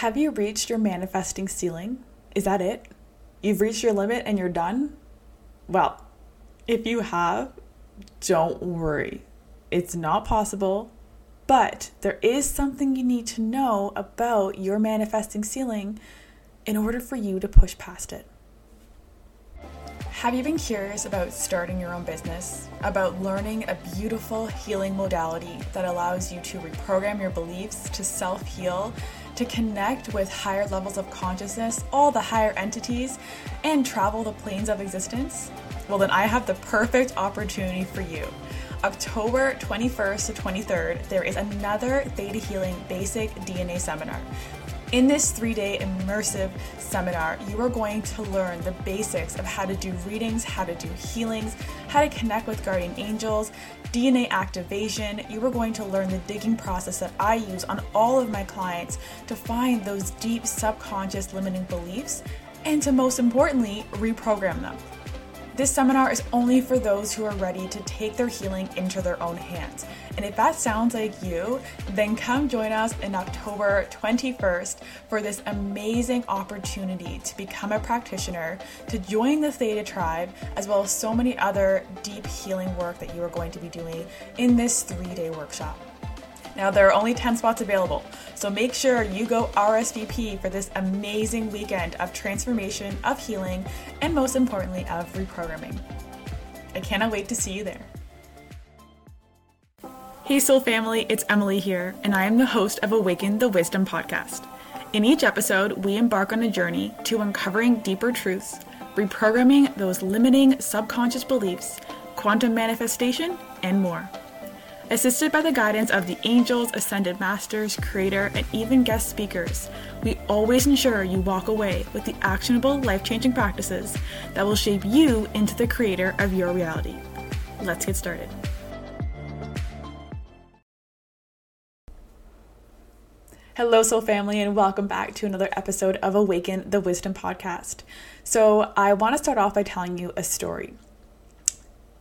Have you reached your manifesting ceiling? Is that it? You've reached your limit and you're done? Well, if you have, don't worry. It's not possible, but there is something you need to know about your manifesting ceiling in order for you to push past it. Have you been curious about starting your own business? About learning a beautiful healing modality that allows you to reprogram your beliefs, to self heal, to connect with higher levels of consciousness, all the higher entities, and travel the planes of existence? Well, then I have the perfect opportunity for you. October 21st to 23rd, there is another Theta Healing Basic DNA Seminar. In this three day immersive seminar, you are going to learn the basics of how to do readings, how to do healings, how to connect with guardian angels, DNA activation. You are going to learn the digging process that I use on all of my clients to find those deep subconscious limiting beliefs and to most importantly, reprogram them. This seminar is only for those who are ready to take their healing into their own hands. And if that sounds like you, then come join us in October 21st for this amazing opportunity to become a practitioner, to join the Theta Tribe, as well as so many other deep healing work that you are going to be doing in this three day workshop. Now, there are only 10 spots available, so make sure you go RSVP for this amazing weekend of transformation, of healing, and most importantly, of reprogramming. I cannot wait to see you there. Hey, Soul Family, it's Emily here, and I am the host of Awaken the Wisdom podcast. In each episode, we embark on a journey to uncovering deeper truths, reprogramming those limiting subconscious beliefs, quantum manifestation, and more. Assisted by the guidance of the angels, ascended masters, creator, and even guest speakers, we always ensure you walk away with the actionable, life changing practices that will shape you into the creator of your reality. Let's get started. Hello, Soul Family, and welcome back to another episode of Awaken the Wisdom Podcast. So, I want to start off by telling you a story.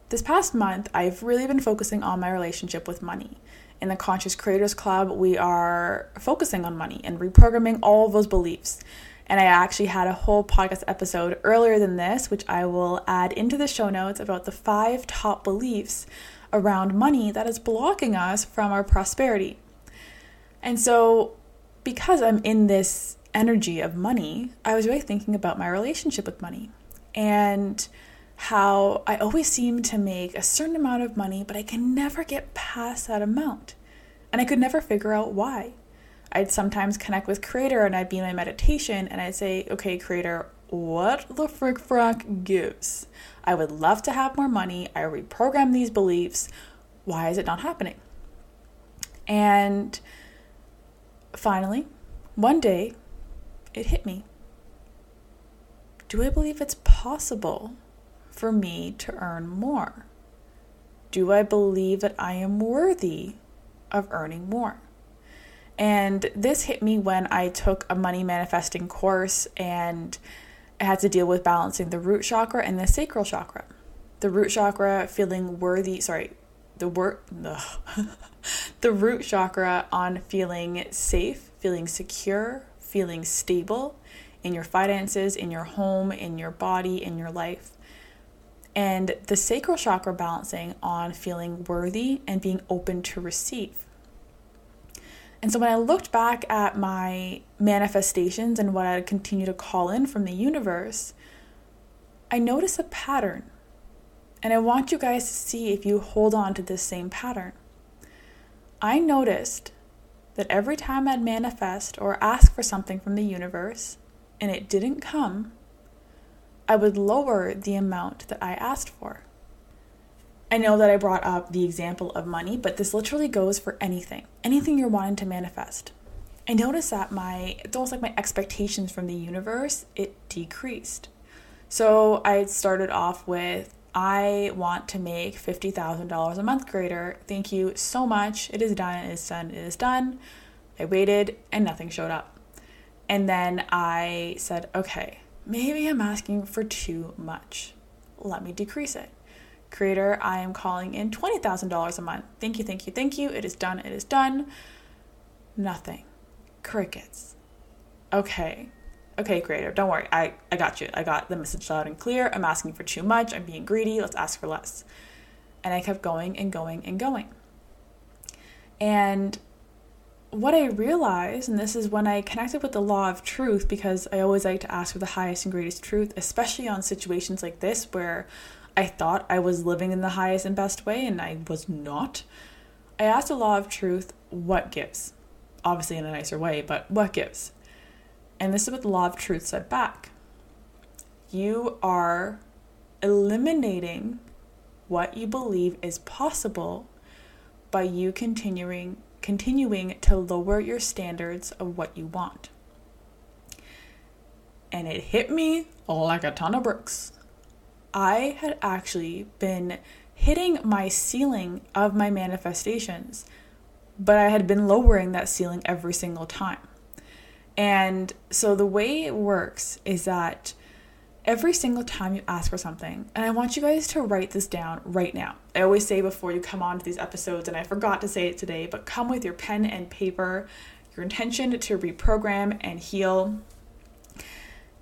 This past month, I've really been focusing on my relationship with money. In the Conscious Creators Club, we are focusing on money and reprogramming all those beliefs. And I actually had a whole podcast episode earlier than this, which I will add into the show notes about the five top beliefs around money that is blocking us from our prosperity. And so, because I'm in this energy of money, I was really thinking about my relationship with money. And how I always seem to make a certain amount of money, but I can never get past that amount. And I could never figure out why. I'd sometimes connect with Creator and I'd be in my meditation and I'd say, okay, Creator, what the frick frack gives? I would love to have more money. I reprogram these beliefs. Why is it not happening? And finally, one day, it hit me. Do I believe it's possible for me to earn more? Do I believe that I am worthy of earning more? And this hit me when I took a money manifesting course and I had to deal with balancing the root chakra and the sacral chakra. The root chakra feeling worthy, sorry, the word the root chakra on feeling safe, feeling secure, feeling stable in your finances, in your home, in your body, in your life and the sacral chakra balancing on feeling worthy and being open to receive. And so when I looked back at my manifestations and what I continue to call in from the universe, I noticed a pattern. And I want you guys to see if you hold on to this same pattern. I noticed that every time I'd manifest or ask for something from the universe and it didn't come, I would lower the amount that I asked for. I know that I brought up the example of money, but this literally goes for anything, anything you're wanting to manifest. I noticed that my, it's almost like my expectations from the universe, it decreased. So I started off with, I want to make $50,000 a month greater. Thank you so much. It is done, it is done, it is done. I waited and nothing showed up. And then I said, okay, maybe I'm asking for too much. Let me decrease it. Creator, I am calling in $20,000 a month. Thank you, thank you, thank you. It is done, it is done. Nothing. Crickets. okay, okay, creator, don't worry. I, I got you. I got the message loud and clear. I'm asking for too much. I'm being greedy. Let's ask for less. And I kept going and going and going. And what I realized, and this is when I connected with the law of truth, because I always like to ask for the highest and greatest truth, especially on situations like this where I thought I was living in the highest and best way and I was not. I asked the law of truth, what gives? Obviously, in a nicer way, but what gives? And this is what the law of truth said back. You are eliminating what you believe is possible by you continuing continuing to lower your standards of what you want. And it hit me like a ton of bricks. I had actually been hitting my ceiling of my manifestations, but I had been lowering that ceiling every single time. And so the way it works is that every single time you ask for something, and I want you guys to write this down right now. I always say before you come on to these episodes, and I forgot to say it today, but come with your pen and paper, your intention to reprogram and heal.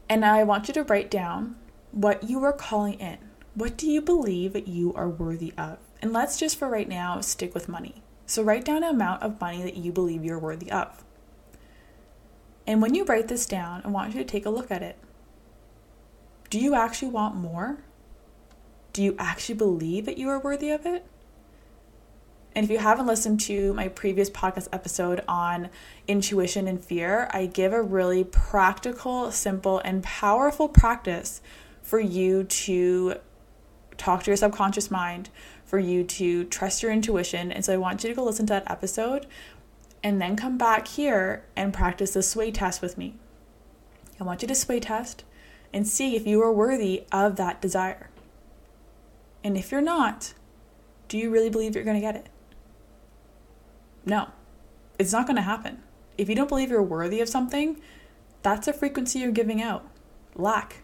And I want you to write down what you are calling in. What do you believe you are worthy of? And let's just for right now stick with money. So write down an amount of money that you believe you're worthy of. And when you write this down, I want you to take a look at it do you actually want more? Do you actually believe that you are worthy of it? And if you haven't listened to my previous podcast episode on intuition and fear, I give a really practical, simple, and powerful practice for you to talk to your subconscious mind, for you to trust your intuition. And so I want you to go listen to that episode and then come back here and practice the sway test with me. I want you to sway test and see if you are worthy of that desire. And if you're not, do you really believe you're going to get it? No, it's not going to happen. If you don't believe you're worthy of something, that's a frequency you're giving out lack,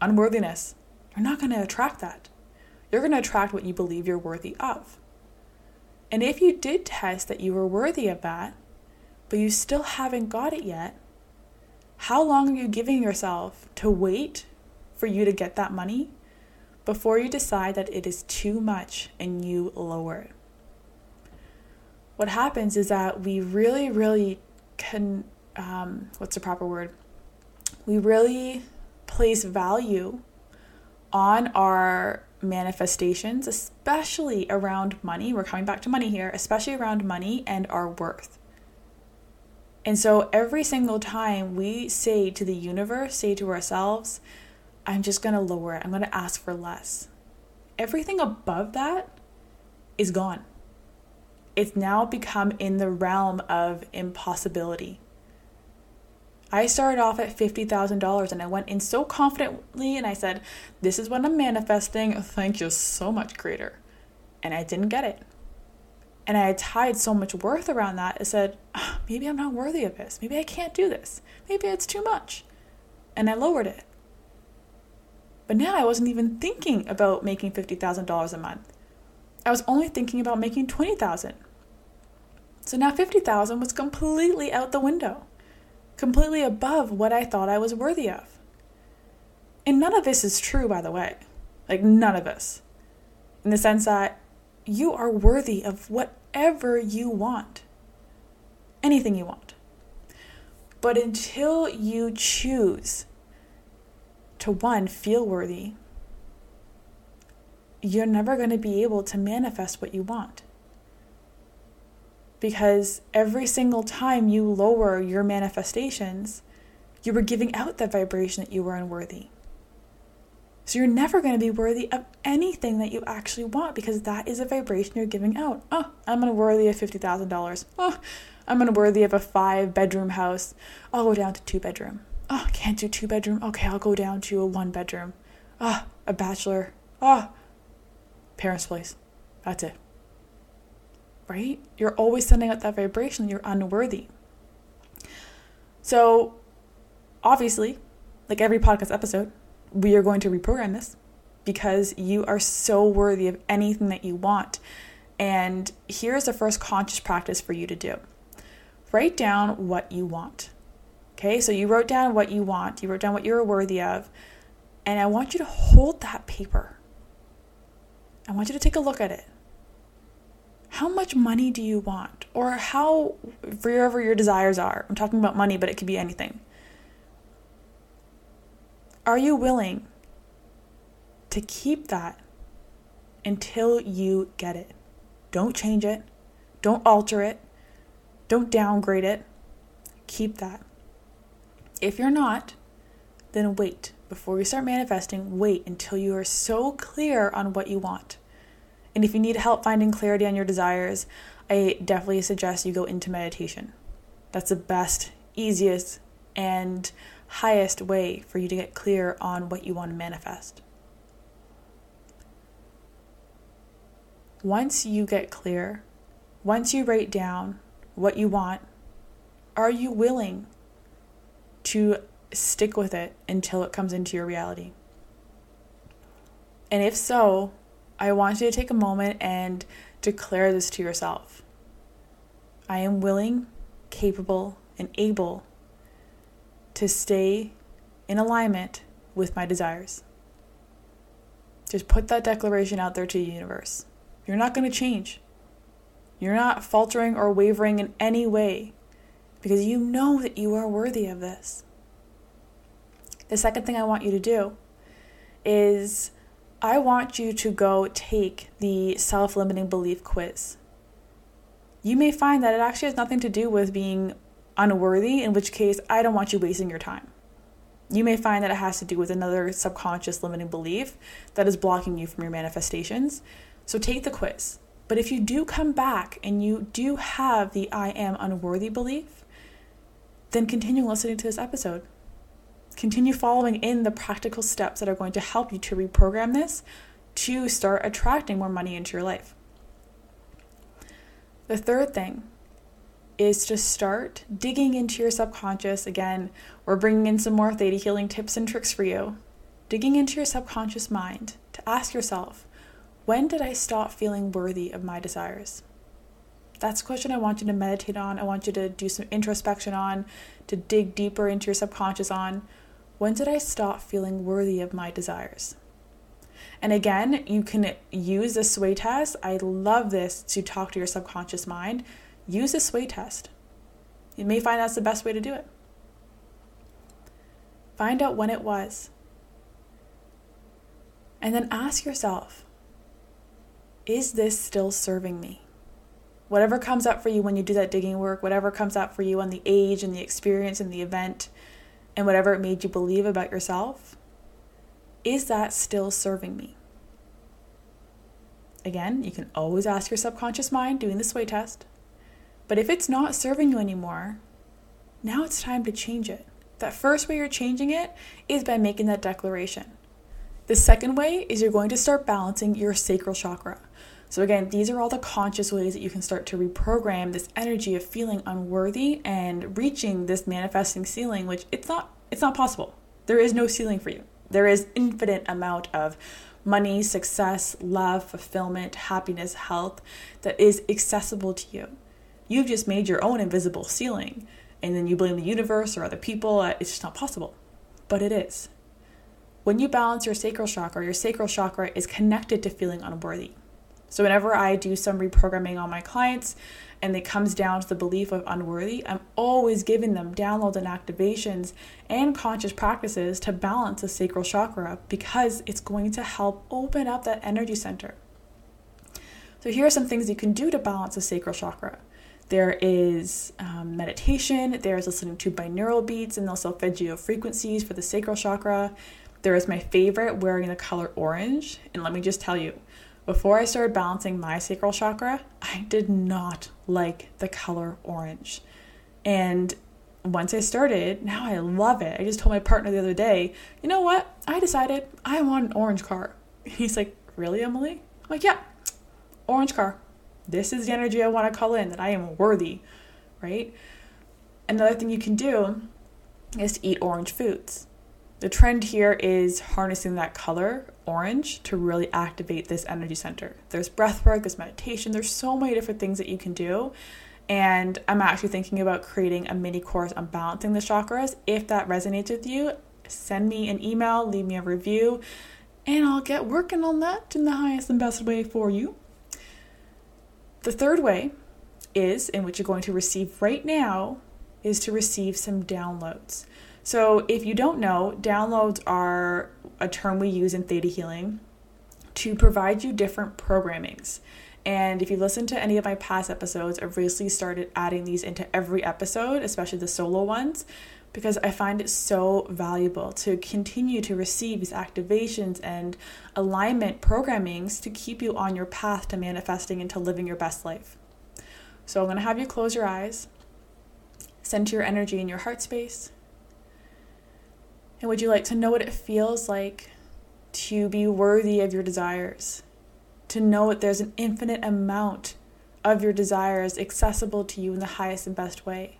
unworthiness. You're not going to attract that. You're going to attract what you believe you're worthy of. And if you did test that you were worthy of that, but you still haven't got it yet, how long are you giving yourself to wait for you to get that money before you decide that it is too much and you lower it? What happens is that we really, really can, um, what's the proper word? We really place value on our manifestations, especially around money. We're coming back to money here, especially around money and our worth. And so every single time we say to the universe, say to ourselves, I'm just going to lower it, I'm going to ask for less. Everything above that is gone. It's now become in the realm of impossibility. I started off at $50,000 and I went in so confidently and I said, This is what I'm manifesting. Thank you so much, Creator. And I didn't get it. And I had tied so much worth around that. I said, oh, maybe I'm not worthy of this. Maybe I can't do this. Maybe it's too much. And I lowered it. But now I wasn't even thinking about making $50,000 a month. I was only thinking about making 20,000. So now 50,000 was completely out the window. Completely above what I thought I was worthy of. And none of this is true by the way. Like none of this. In the sense that you are worthy of whatever you want. Anything you want. But until you choose to one, feel worthy, you're never going to be able to manifest what you want. Because every single time you lower your manifestations, you were giving out that vibration that you were unworthy. So you're never going to be worthy of anything that you actually want because that is a vibration you're giving out. Oh, I'm going to worthy of $50,000. Oh, I'm going to worthy of a five bedroom house. I'll go down to two bedroom. Oh, can't do two bedroom. Okay, I'll go down to a one bedroom. Ah, oh, a bachelor. Ah, oh, parents' place. That's it. Right? You're always sending out that vibration. You're unworthy. So, obviously, like every podcast episode, we are going to reprogram this because you are so worthy of anything that you want. And here's the first conscious practice for you to do write down what you want. Okay, so you wrote down what you want, you wrote down what you're worthy of, and I want you to hold that paper. I want you to take a look at it. How much money do you want? Or how, wherever your desires are, I'm talking about money, but it could be anything. Are you willing to keep that until you get it? Don't change it. Don't alter it. Don't downgrade it. Keep that. If you're not, then wait. Before you start manifesting, wait until you are so clear on what you want. And if you need help finding clarity on your desires, I definitely suggest you go into meditation. That's the best, easiest, and highest way for you to get clear on what you want to manifest. Once you get clear, once you write down what you want, are you willing to stick with it until it comes into your reality? And if so, I want you to take a moment and declare this to yourself. I am willing, capable, and able to stay in alignment with my desires. Just put that declaration out there to the universe. You're not going to change. You're not faltering or wavering in any way because you know that you are worthy of this. The second thing I want you to do is I want you to go take the self limiting belief quiz. You may find that it actually has nothing to do with being unworthy, in which case, I don't want you wasting your time. You may find that it has to do with another subconscious limiting belief that is blocking you from your manifestations. So take the quiz. But if you do come back and you do have the I am unworthy belief, then continue listening to this episode. Continue following in the practical steps that are going to help you to reprogram this to start attracting more money into your life. The third thing is to start digging into your subconscious. Again, we're bringing in some more theta healing tips and tricks for you. Digging into your subconscious mind to ask yourself, when did I stop feeling worthy of my desires? That's a question I want you to meditate on. I want you to do some introspection on, to dig deeper into your subconscious on. When did I stop feeling worthy of my desires? And again, you can use the sway test. I love this to talk to your subconscious mind. Use the sway test. You may find that's the best way to do it. Find out when it was. And then ask yourself is this still serving me? Whatever comes up for you when you do that digging work, whatever comes up for you on the age and the experience and the event, and whatever it made you believe about yourself, is that still serving me? Again, you can always ask your subconscious mind doing the sway test. But if it's not serving you anymore, now it's time to change it. That first way you're changing it is by making that declaration. The second way is you're going to start balancing your sacral chakra. So, again, these are all the conscious ways that you can start to reprogram this energy of feeling unworthy and reaching this manifesting ceiling, which it's not it's not possible. There is no ceiling for you. There is infinite amount of money, success, love, fulfillment, happiness, health that is accessible to you. You've just made your own invisible ceiling and then you blame the universe or other people. Uh, it's just not possible. But it is. When you balance your sacral chakra, your sacral chakra is connected to feeling unworthy. So whenever I do some reprogramming on my clients and it comes down to the belief of unworthy, I'm always giving them downloads and activations and conscious practices to balance the sacral chakra because it's going to help open up that energy center. So here are some things you can do to balance the sacral chakra. There is um, meditation, there's listening to binaural beats and also solfeggio frequencies for the sacral chakra. There is my favorite, wearing the color orange. And let me just tell you, before I started balancing my sacral chakra, I did not like the color orange. And once I started, now I love it. I just told my partner the other day, you know what? I decided I want an orange car. He's like, really, Emily? I'm like, yeah, orange car. This is the energy I want to call in, that I am worthy, right? Another thing you can do is to eat orange foods. The trend here is harnessing that color, orange, to really activate this energy center. There's breath work, there's meditation, there's so many different things that you can do. And I'm actually thinking about creating a mini course on balancing the chakras. If that resonates with you, send me an email, leave me a review, and I'll get working on that in the highest and best way for you. The third way is, in which you're going to receive right now, is to receive some downloads. So, if you don't know, downloads are a term we use in theta healing to provide you different programmings. And if you listen to any of my past episodes, I've recently started adding these into every episode, especially the solo ones, because I find it so valuable to continue to receive these activations and alignment programmings to keep you on your path to manifesting and to living your best life. So I'm going to have you close your eyes, center your energy in your heart space. And would you like to know what it feels like to be worthy of your desires? To know that there's an infinite amount of your desires accessible to you in the highest and best way?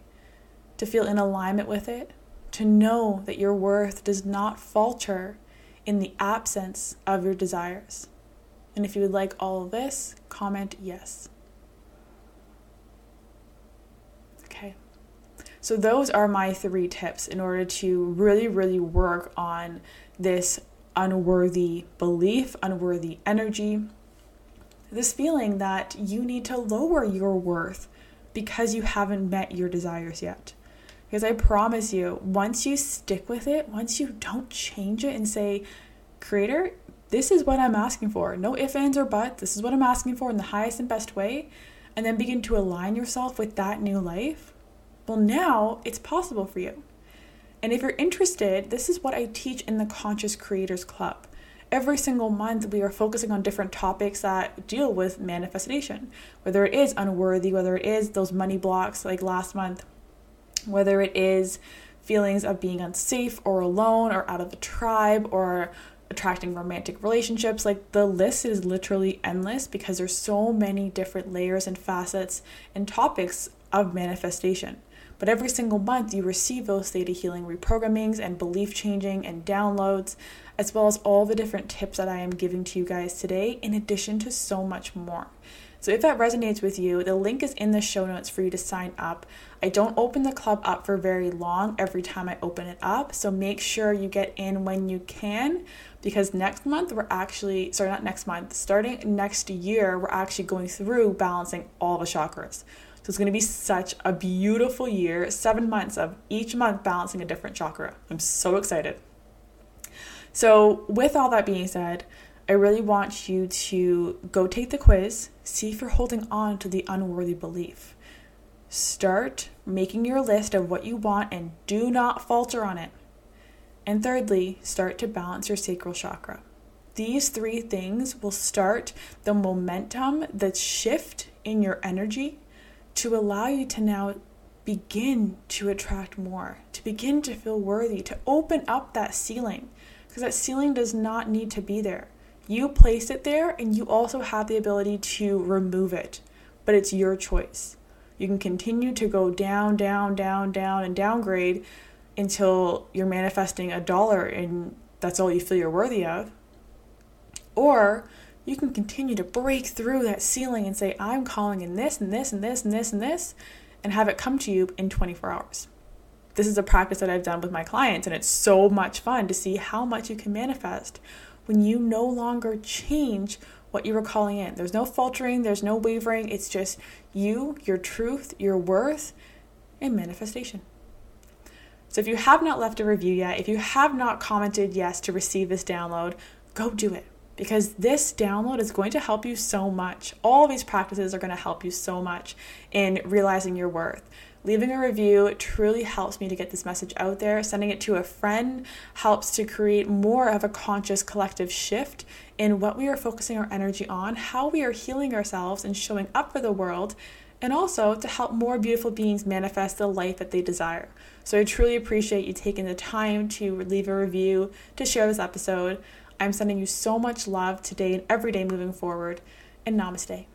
To feel in alignment with it? To know that your worth does not falter in the absence of your desires? And if you would like all of this, comment yes. Okay. So, those are my three tips in order to really, really work on this unworthy belief, unworthy energy, this feeling that you need to lower your worth because you haven't met your desires yet. Because I promise you, once you stick with it, once you don't change it and say, Creator, this is what I'm asking for. No ifs, ands, or buts. This is what I'm asking for in the highest and best way. And then begin to align yourself with that new life well, now it's possible for you. And if you're interested, this is what I teach in the Conscious Creators Club. Every single month, we are focusing on different topics that deal with manifestation, whether it is unworthy, whether it is those money blocks like last month, whether it is feelings of being unsafe or alone or out of the tribe or attracting romantic relationships like the list is literally endless because there's so many different layers and facets and topics of manifestation but every single month, you receive those theta healing reprogrammings and belief changing and downloads, as well as all the different tips that I am giving to you guys today, in addition to so much more. So, if that resonates with you, the link is in the show notes for you to sign up. I don't open the club up for very long every time I open it up, so make sure you get in when you can because next month we're actually, sorry, not next month, starting next year, we're actually going through balancing all the chakras. So it's going to be such a beautiful year, seven months of each month balancing a different chakra. I'm so excited. So, with all that being said, I really want you to go take the quiz, see if you're holding on to the unworthy belief. Start making your list of what you want and do not falter on it. And thirdly, start to balance your sacral chakra. These three things will start the momentum, the shift in your energy to allow you to now begin to attract more, to begin to feel worthy, to open up that ceiling, because that ceiling does not need to be there. You place it there, and you also have the ability to remove it, but it's your choice. You can continue to go down, down, down, down, and downgrade until you're manifesting a dollar and that's all you feel you're worthy of. Or you can continue to break through that ceiling and say, I'm calling in this and this and this and this and this, and have it come to you in 24 hours. This is a practice that I've done with my clients, and it's so much fun to see how much you can manifest when you no longer change what you were calling in. There's no faltering, there's no wavering. It's just you, your truth, your worth, and manifestation. So if you have not left a review yet, if you have not commented yes to receive this download, go do it because this download is going to help you so much. All these practices are going to help you so much in realizing your worth. Leaving a review truly helps me to get this message out there. Sending it to a friend helps to create more of a conscious collective shift in what we are focusing our energy on, how we are healing ourselves and showing up for the world, and also to help more beautiful beings manifest the life that they desire. So I truly appreciate you taking the time to leave a review, to share this episode. I'm sending you so much love today and every day moving forward, and namaste.